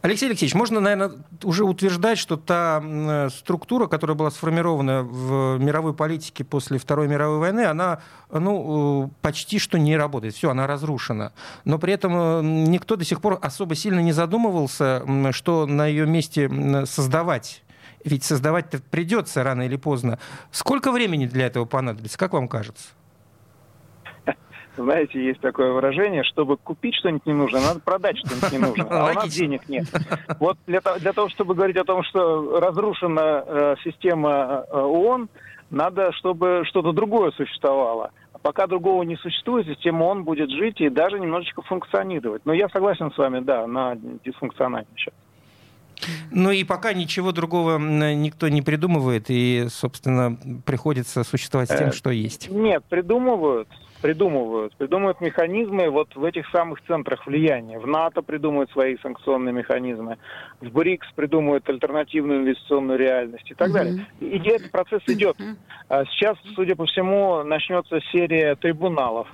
Алексей Алексеевич, можно, наверное, уже утверждать, что та структура, которая была сформирована в мировой политике после Второй мировой войны, она ну, э, почти что не работает. Все, она разрушена. Но при этом э, никто до сих пор особо сильно не задумывался, что на ее месте создавать ведь создавать-то придется рано или поздно. Сколько времени для этого понадобится, как вам кажется? Знаете, есть такое выражение, чтобы купить что-нибудь не нужно, надо продать что-нибудь не нужно, а у нас денег нет. Вот для, для того, чтобы говорить о том, что разрушена э, система э, ООН, надо, чтобы что-то другое существовало. А пока другого не существует, система ООН будет жить и даже немножечко функционировать. Но я согласен с вами, да, она дисфункциональна сейчас. Ну и пока ничего другого никто не придумывает, и, собственно, приходится существовать с тем, э, что есть. Нет, придумывают придумывают. Придумывают механизмы вот в этих самых центрах влияния. В НАТО придумывают свои санкционные механизмы. В БРИКС придумывают альтернативную инвестиционную реальность и так mm-hmm. далее. Идея, этот процесс идет. А сейчас, судя по всему, начнется серия трибуналов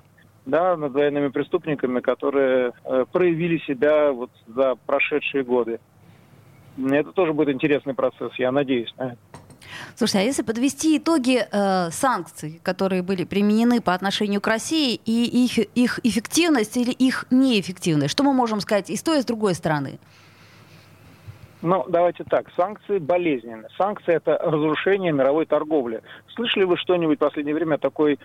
да, над военными преступниками, которые э, проявили себя вот за прошедшие годы. Это тоже будет интересный процесс, я надеюсь на это. Слушайте, а если подвести итоги э, санкций, которые были применены по отношению к России, и их, их эффективность или их неэффективность, что мы можем сказать и с той, и с другой стороны? Ну, давайте так. Санкции болезненны. Санкции – это разрушение мировой торговли. Слышали вы что-нибудь в последнее время о такой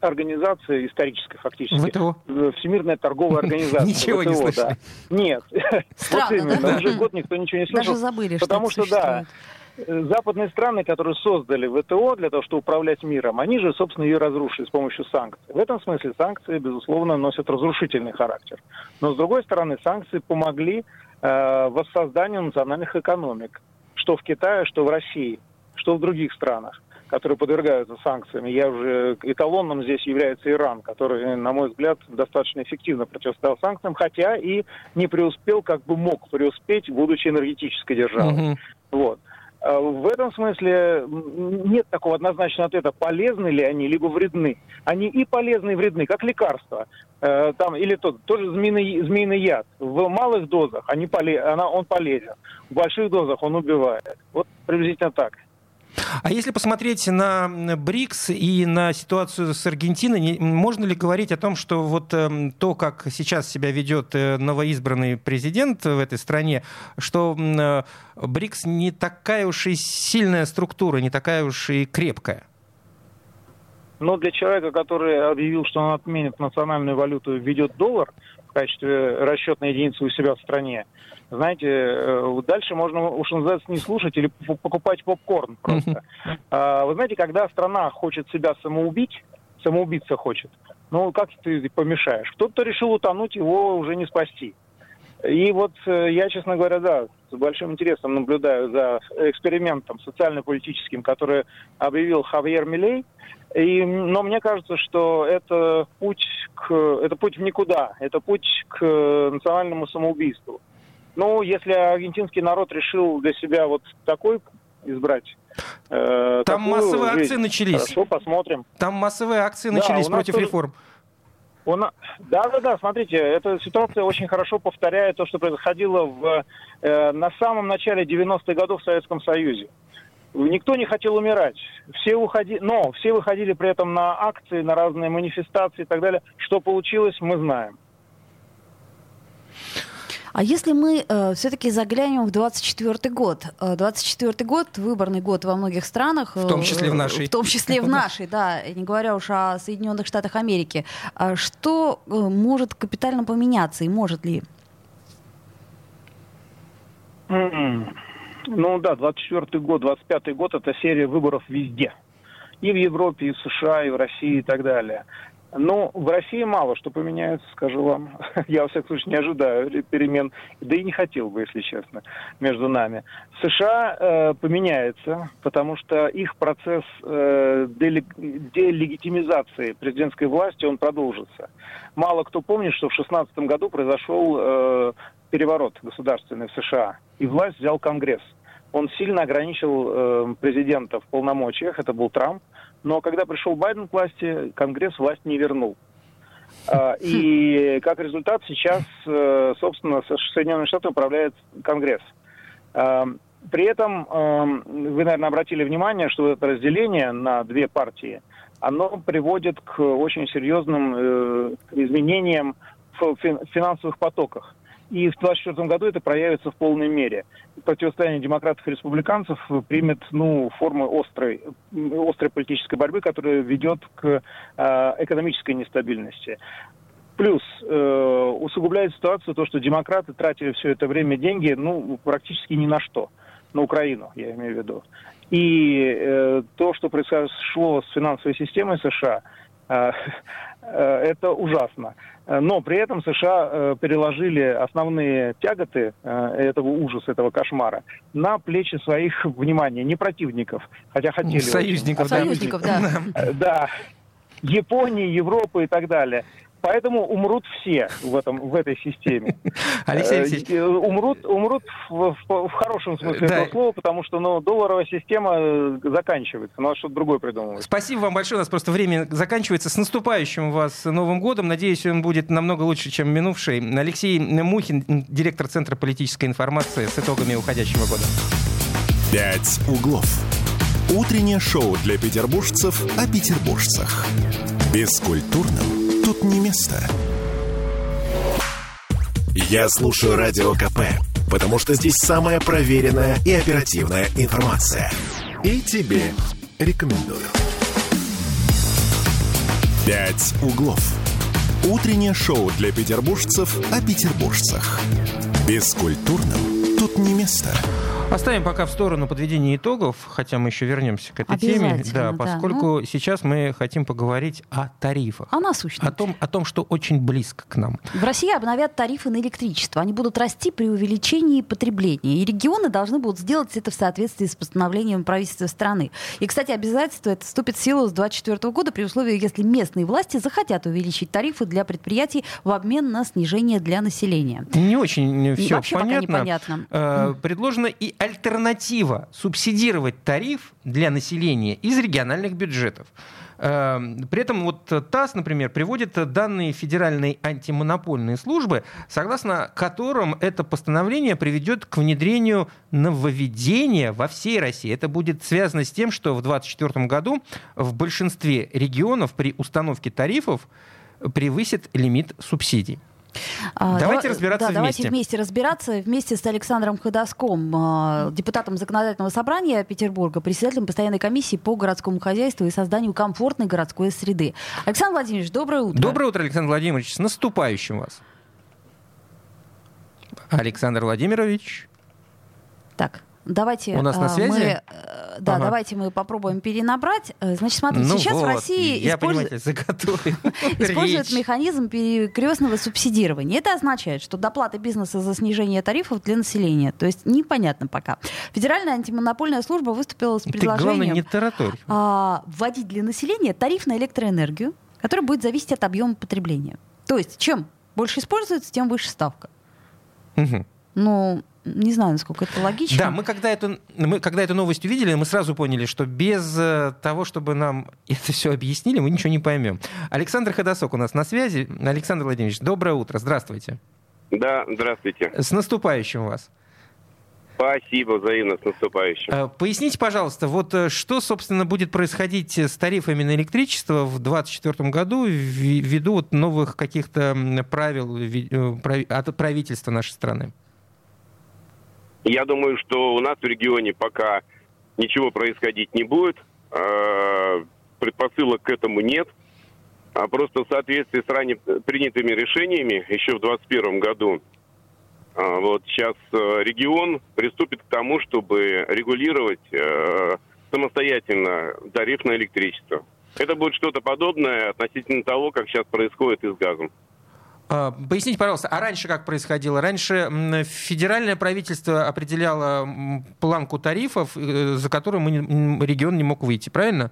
организации исторической фактически? ВТО. Всемирная торговая организация. Ничего не слышали. Нет. Странно, вот именно. Уже год никто ничего не слышал. Даже забыли, Потому что, да, западные страны, которые создали ВТО для того, чтобы управлять миром, они же, собственно, ее разрушили с помощью санкций. В этом смысле санкции, безусловно, носят разрушительный характер. Но, с другой стороны, санкции помогли э, воссозданию национальных экономик, что в Китае, что в России, что в других странах которые подвергаются санкциями. Я уже эталонным здесь является Иран, который, на мой взгляд, достаточно эффективно противостоял санкциям, хотя и не преуспел, как бы мог преуспеть, будучи энергетической державой. Mm-hmm. Вот. А в этом смысле нет такого однозначного ответа, полезны ли они, либо вредны. Они и полезны, и вредны, как лекарства. Э, там, или тот, тоже змеиный, змеиный яд. В малых дозах они поле, она, он полезен, в больших дозах он убивает. Вот приблизительно так. А если посмотреть на БРИКС и на ситуацию с Аргентиной, можно ли говорить о том, что вот эм, то, как сейчас себя ведет э, новоизбранный президент в этой стране, что э, БРИКС не такая уж и сильная структура, не такая уж и крепкая? Но для человека, который объявил, что он отменит национальную валюту и введет доллар качестве расчетной единицы у себя в стране, знаете, э, дальше можно, уж называется, не слушать или покупать попкорн просто. А, вы знаете, когда страна хочет себя самоубить, самоубийца хочет, ну как ты помешаешь? Кто-то решил утонуть, его уже не спасти. И вот э, я, честно говоря, да, с большим интересом наблюдаю за экспериментом социально-политическим, который объявил Хавьер Милей. И, но мне кажется, что это путь, к, это путь в никуда, это путь к национальному самоубийству. Ну, если аргентинский народ решил для себя вот такой избрать. Э, Там массовые жизнь. акции начались. Хорошо, посмотрим. Там массовые акции начались да, против тоже... реформ. Он... Да, да, да, смотрите, эта ситуация очень хорошо повторяет то, что происходило в, э, на самом начале 90-х годов в Советском Союзе. Никто не хотел умирать. Все уходили, но все выходили при этом на акции, на разные манифестации и так далее. Что получилось, мы знаем. А если мы э, все-таки заглянем в 24 год, 24 э, год выборный год во многих странах, в том числе в э, нашей, в том числе в нашей, да, не говоря уж о Соединенных Штатах Америки, а что э, может капитально поменяться и может ли? Ну да, 24 год, 25 год это серия выборов везде. И в Европе, и в США, и в России, и так далее. Ну, в России мало что поменяется, скажу вам. Я, во всяком случае, не ожидаю перемен, да и не хотел бы, если честно, между нами. США э, поменяется, потому что их процесс э, делегитимизации президентской власти, он продолжится. Мало кто помнит, что в 2016 году произошел э, переворот государственный в США, и власть взял Конгресс. Он сильно ограничил э, президента в полномочиях, это был Трамп, но когда пришел Байден к власти, Конгресс власть не вернул. А, и как результат сейчас, э, собственно, Соединенные Штаты управляет Конгресс. А, при этом эм, вы, наверное, обратили внимание, что это разделение на две партии, оно приводит к очень серьезным э, изменениям в финансовых потоках. И в 2024 году это проявится в полной мере. Противостояние демократов и республиканцев примет ну, формы острой, острой политической борьбы, которая ведет к э, экономической нестабильности. Плюс э, усугубляет ситуацию то, что демократы тратили все это время деньги ну, практически ни на что. На Украину, я имею в виду. И э, то, что произошло с финансовой системой США, э, это ужасно. Но при этом США э, переложили основные тяготы э, этого ужаса, этого кошмара на плечи своих, внимания, не противников, хотя хотели... Союзников, очень. да. Союзников, да. Да. Японии, Европы и так далее. Поэтому умрут все в, этом, в этой системе. Алексей Алексеевич. Э, умрут, умрут в, в, в хорошем смысле Да. этого слова, потому что ну, долларовая система э, заканчивается. Надо что-то другое придумывать. Спасибо вам большое. У нас просто время заканчивается. С наступающим вас Новым годом. Надеюсь, он будет намного лучше, чем минувший. Алексей Мухин, директор Центра политической информации с итогами уходящего года. «Пять углов». Утреннее шоу для петербуржцев о петербуржцах. Бескультурным не место. Я слушаю Радио КП, потому что здесь самая проверенная и оперативная информация. И тебе рекомендую. «Пять углов». Утреннее шоу для петербуржцев о петербуржцах. Бескультурным тут не место. Оставим пока в сторону подведения итогов, хотя мы еще вернемся к этой теме. Да, да. Ну. поскольку сейчас мы хотим поговорить о тарифах. О насущном. О том, о том, что очень близко к нам. В России обновят тарифы на электричество. Они будут расти при увеличении потребления. И регионы должны будут сделать это в соответствии с постановлением правительства страны. И, кстати, обязательство это вступит в силу с 2024 года при условии, если местные власти захотят увеличить тарифы для предприятий в обмен на снижение для населения. Не очень все Вообще пока понятно. непонятно. Э, Предложена и альтернатива субсидировать тариф для населения из региональных бюджетов. Э, При этом вот ТАСС, например, приводит данные Федеральной антимонопольной службы, согласно которым это постановление приведет к внедрению нововведения во всей России. Это будет связано с тем, что в 2024 году в большинстве регионов при установке тарифов превысит лимит субсидий. А, Давайте дава- разбираться да, Давайте вместе. вместе разбираться вместе с Александром Ходоском, а, депутатом Законодательного собрания Петербурга, председателем постоянной комиссии по городскому хозяйству и созданию комфортной городской среды. Александр Владимирович, доброе утро. Доброе утро, Александр Владимирович. С наступающим вас. Александр Владимирович. Так, давайте У нас на а, связи? мы, э, да, Ага. давайте мы попробуем перенабрать. Э, Значит, смотрите, ну сейчас вот, в России я, используют- используют механизм перекрестного субсидирования. Это означает, что доплата бизнеса за снижение тарифов для населения. То есть непонятно пока. Федеральная антимонопольная служба выступила с Ты, главное, предложением не тараторь. а, вводить для населения тариф на электроэнергию, который будет зависеть от объема потребления. То есть чем больше используется, тем выше ставка. Мгм. Ну, не знаю, насколько это логично. Да, мы когда, эту, мы когда эту новость увидели, мы сразу поняли, что без э, того, чтобы нам это все объяснили, мы ничего не поймем. Александр Ходосок у нас на связи. Александр Владимирович, доброе утро, здравствуйте. Да, здравствуйте. С наступающим вас. Спасибо взаимно, с наступающим. Э, Поясните, пожалуйста, вот э, что, собственно, будет происходить с тарифами на электричество в 2024 году вви- ввиду вот новых каких-то правил ви- прави- от правительства нашей страны? Я думаю, что у нас в регионе пока ничего происходить не будет. Э, Предпосылок к этому нет. А просто в соответствии с ранее принятыми решениями еще в 2021 году а, вот сейчас э, регион приступит к тому, чтобы регулировать э, самостоятельно тариф на электричество. Это будет что-то подобное относительно того, как сейчас происходит и с газом. А, Поясните, пожалуйста, а раньше как происходило? Раньше федеральное правительство определяло планку тарифов, э, за которую мы регион не мог выйти, правильно?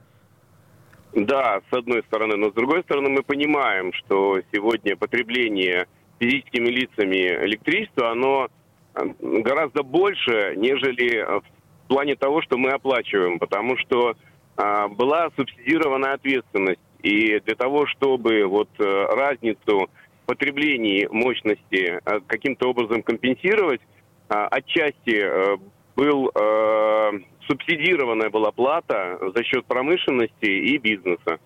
Да, с одной стороны, но с другой стороны мы понимаем, что сегодня потребление физическими лицами электричества, оно э, гораздо больше, нежели э, в плане того, что мы оплачиваем, потому что а, была субсидированная ответственность. И для того, чтобы вот разницу потреблении мощности э, каким-то образом компенсировать, а, отчасти э, был э, субсидированная была плата за счет промышленности и бизнеса.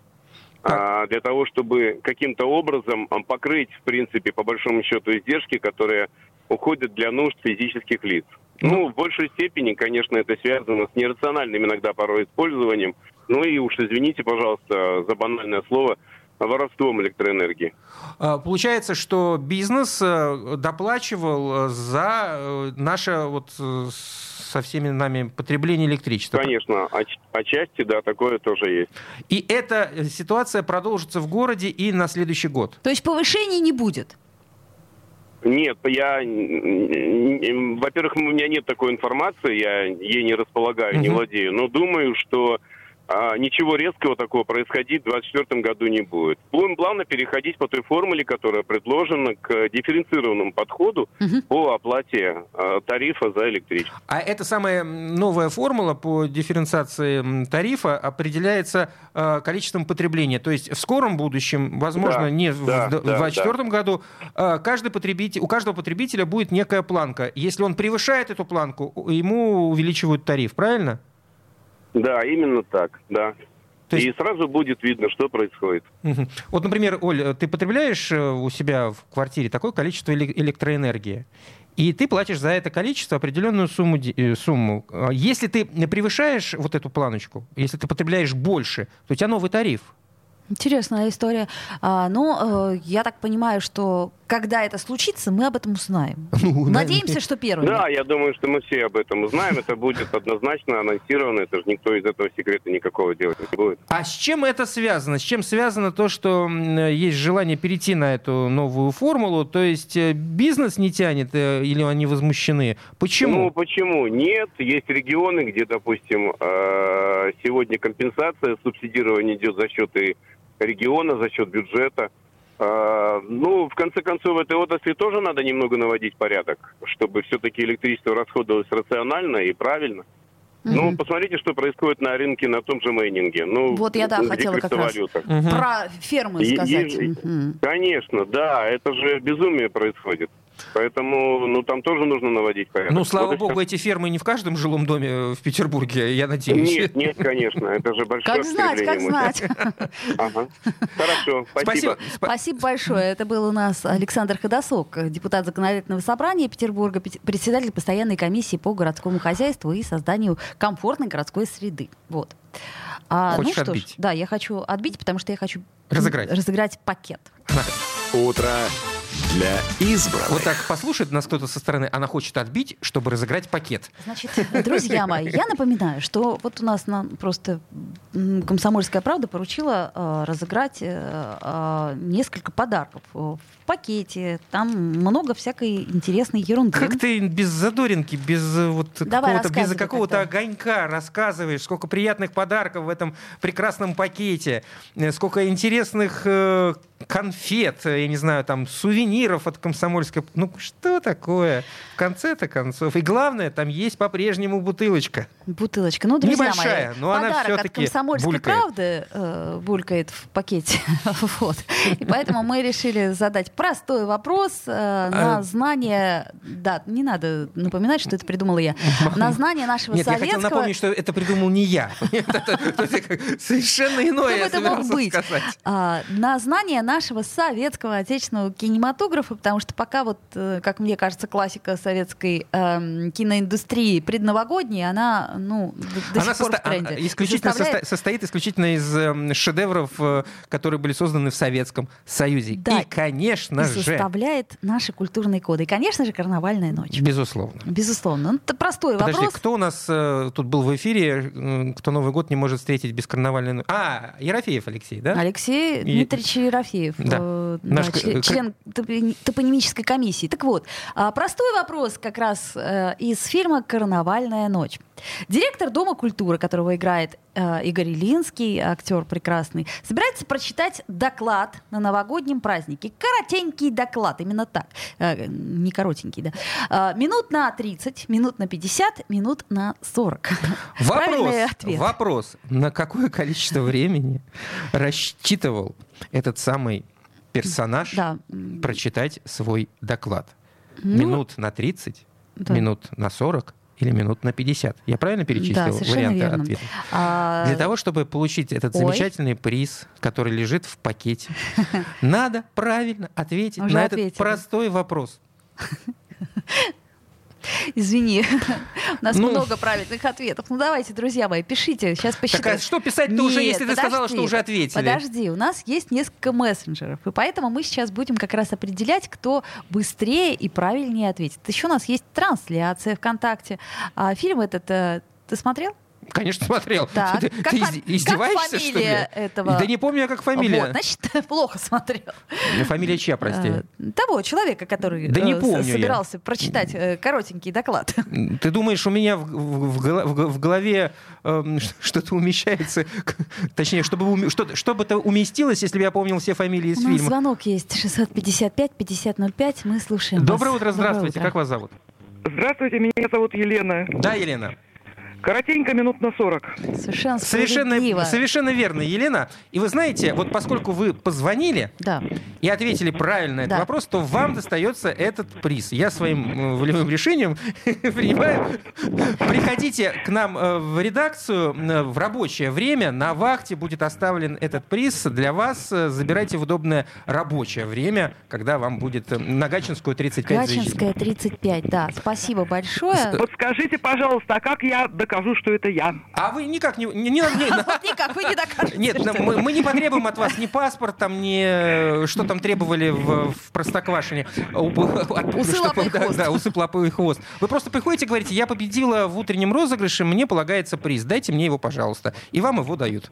А, для того, чтобы каким-то образом покрыть, в принципе, по большому счету, издержки, которые уходят для нужд физических лиц. Ну, в большей степени, конечно, это связано с нерациональным иногда порой использованием. Ну и уж извините, пожалуйста, за банальное слово, воровством электроэнергии. А, Получается, что бизнес э, доплачивал э, за э, наше вот со всеми нами потребление электричества. Конечно, отчасти, да, такое тоже есть. И эта ситуация продолжится в городе и на следующий год. То есть повышений не будет. Нет, я, во-первых, у меня нет такой информации, я ей не располагаю, не Мгм. владею, но думаю, что а, ничего резкого такого происходить в 2024 году не будет. Будем плавно переходить по той формуле, которая предложена к дифференцированному подходу угу. по оплате а, тарифа за электричество. А эта самая новая формула по дифференциации тарифа определяется а, количеством потребления. То есть в скором будущем, возможно, да, не да, в 2024 да, году, а, каждый потребитель, у каждого потребителя будет некая планка. Если он превышает эту планку, ему увеличивают тариф, правильно? Да, именно так, да. То есть... И сразу будет видно, что происходит. Угу. Вот, например, Оль, ты потребляешь э, у себя в квартире такое количество электроэнергии, и ты платишь за это количество определенную сумму. Э, сумму. А если ты превышаешь вот эту планочку, если ты потребляешь больше, то у тебя новый тариф. Интересная история. А, ну, э, я так понимаю, что когда это случится, мы об этом узнаем. Ну, Надеемся, что первым. Да, я думаю, что мы все об этом узнаем. Это будет однозначно анонсировано. Это же никто из этого секрета никакого делать не будет. А с чем это связано? С чем связано то, что есть желание перейти на эту новую формулу? То есть э, бизнес не тянет э, или они возмущены? Почему? Ну, почему? Нет. Есть регионы, где, допустим, э, сегодня компенсация, субсидирование идет за счет и региона, за счет бюджета. А, ну, в конце концов, в этой отрасли тоже надо немного наводить порядок, чтобы все-таки электричество расходовалось рационально и правильно. Угу. Ну, посмотрите, что происходит на рынке на том же майнинге. Ну, вот я, да, хотела как раз угу. про фермы сказать. И, угу. Конечно, да, это же безумие происходит. Поэтому, ну, там тоже нужно наводить порядок. Ну, слава вот богу, эти фермы не в каждом жилом доме э, в Петербурге, я надеюсь. Нет, нет, конечно, это же большое Как знать, как знать. Ага. Хорошо, спасибо. спасибо. Спасибо большое. Это был у нас Александр Ходосок, депутат Законодательного собрания Петербурга, председатель постоянной комиссии по городскому хозяйству и созданию комфортной городской среды. Вот. А, Хочешь ну, что отбить? Ж, да, я хочу отбить, потому что я хочу разыграть, разыграть пакет. Утро для избранных. Вот так послушает нас кто-то со стороны, она хочет отбить, чтобы разыграть пакет. Значит, друзья мои, я напоминаю, что вот у нас на, просто «Комсомольская правда» поручила э, разыграть э, э, несколько подарков в пакете. Там много всякой интересной ерунды. Как ты без задоринки, без э, вот какого-то, без какого-то огонька рассказываешь, сколько приятных подарков в этом прекрасном пакете, э, сколько интересных э, конфет, я не знаю, там, сувениров от комсомольской... Ну, что такое? В конце-то концов. И главное, там есть по-прежнему бутылочка. Бутылочка. Ну, друзья Небольшая, мои, но она все-таки от комсомольской булькает. правды э, булькает в пакете. вот. И поэтому мы решили задать простой вопрос э, на а... знание... Да, не надо напоминать, что это придумала я. На знание нашего Нет, советского... я хотел напомнить, что это придумал не я. Совершенно иное я это мог быть. А, на знание нашего советского отечественного кинематографа, потому что пока вот, э, как мне кажется, классика советской э, киноиндустрии предновогодняя, она, ну, до сих пор в тренде. Исключительно составляет... состоит исключительно из э, шедевров, э, которые были созданы в Советском Союзе. И, конечно и же... составляет наши культурные коды. И, конечно же, карнавальная ночь. Безусловно. Безусловно. Ну, это простой Подожди, вопрос. кто у нас э, тут был в эфире, э, кто Новый год не может встретить без карнавальной ночи? А, Ерофеев Алексей, да? Алексей и... Дмитриевич Ерофеев. Да. Э, Наш... да, член топонимической комиссии. Так вот, а, простой вопрос как раз э, из фильма «Карнавальная ночь». Директор Дома культуры, которого играет э, Игорь Илинский, актер прекрасный, собирается прочитать доклад на новогоднем празднике. Коротенький доклад, именно так. Э, не коротенький, да. Э, минут на 30, минут на 50, минут на 40. Вопрос, вопрос. На какое количество времени рассчитывал этот самый персонаж да. прочитать свой доклад? Ну, минут на 30, да. минут на 40 или минут на 50. Я правильно перечислил да, варианты верно. ответа? А... Для того, чтобы получить этот Ой. замечательный приз, который лежит в пакете, надо правильно ответить на этот простой вопрос. Извини, у нас ну, много правильных ответов. Ну давайте, друзья мои, пишите, сейчас посчитаем. Так а что писать-то уже, если подожди, ты сказала, что уже ответили? Подожди, у нас есть несколько мессенджеров, и поэтому мы сейчас будем как раз определять, кто быстрее и правильнее ответит. Еще у нас есть трансляция ВКонтакте. А фильм этот э, ты смотрел? Конечно, смотрел. Так. Ты, как, ты как издеваешься, что ли? фамилия этого? Да не помню я, как фамилия. Вот, значит, плохо смотрел. Ну, Фамилия чья, прости? Э, Того человека, который Да не э, с- помню я. собирался прочитать э, коротенький доклад. Ты думаешь, у меня в, в- в в го- в голове эм, что-то умещается? Точнее, чтобы, что, чтобы это уместилось, если бы я помнил все фамилии из У нас фильма. звонок есть 655-5005. Мы слушаем Доброе вас. утро, здравствуйте. утро. Как вас зовут? Здравствуйте, меня зовут Елена. Да, Елена. Коротенько, минут на 40. Совершенно Совершенно, совершенно верно, Елена. И вы знаете, вот поскольку вы позвонили Да. и ответили правильно на этот Да. вопрос, то вам достается этот приз. Я своим э, волевым решением принимаю. Приходите к нам э, в редакцию э, в рабочее время. На вахте будет оставлен этот приз для вас. Забирайте в удобное рабочее время, когда вам будет на Гачинскую 35 заезжать. Гачинская 35, да. Спасибо большое. Вот скажите, пожалуйста, а как я докажу, что это я? А вы никак не... не- не- не- Вот никак, вы не докажете. Нет, нам- мы, мы не потребуем от вас ни паспорт, там, ни э, что там требовали в, в Простоквашине. Уп- от- Усы, чтобы- лапы и да, хвост. Да, усы, лапы и хвост. Вы просто приходите и говорите, я победила в утреннем розыгрыше, мне полагается приз, дайте мне его, пожалуйста. И вам его дают.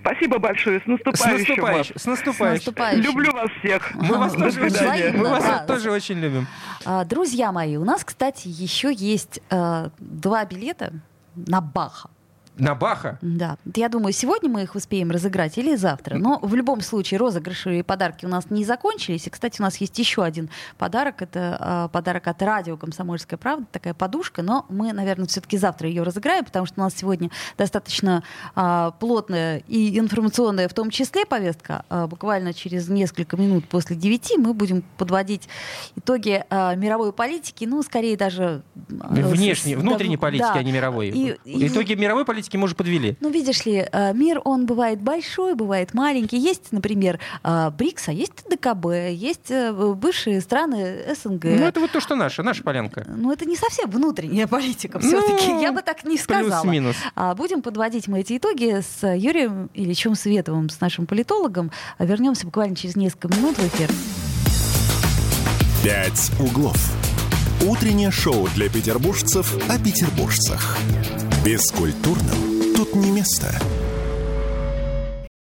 Спасибо большое, с С наступающим вас. наступающим. С С наступающим. Люблю вас всех. Мы вас тоже очень. Мы вас тоже очень любим. А, Друзья мои, у нас, кстати, еще есть э, два билета на Баха. На Баха. Да, я думаю, сегодня мы их успеем разыграть или завтра. Но в любом случае розыгрыши и подарки у нас не закончились. И, кстати, у нас есть еще один подарок. Это э, подарок от радио «Комсомольская правда». Такая подушка. Но мы, наверное, все-таки завтра ее разыграем, потому что у нас сегодня достаточно э, плотная и информационная в том числе повестка. Э, буквально через несколько минут после девяти мы будем подводить итоги э, мировой политики. Ну, скорее даже... э, Внешней, внутренней политики, да. а не мировой. И- и- Итоги мировой политики мы уже подвели. ну, видишь ли, э, мир, он бывает большой, бывает маленький. Есть, например, э, БРИКС, а есть ДКБ, есть э, бывшие страны СНГ. Ну, это вот то, что наша, наша полянка. Ну, это не совсем внутренняя политика все-таки. Ну, Я бы так не сказала. Плюс-минус. А будем подводить мы эти итоги с Юрием Ильичем Световым, с нашим политологом. А Вернемся буквально через несколько минут в эфир. «Пять углов». Утреннее шоу для петербуржцев о петербуржцах. Бескультурным тут не место.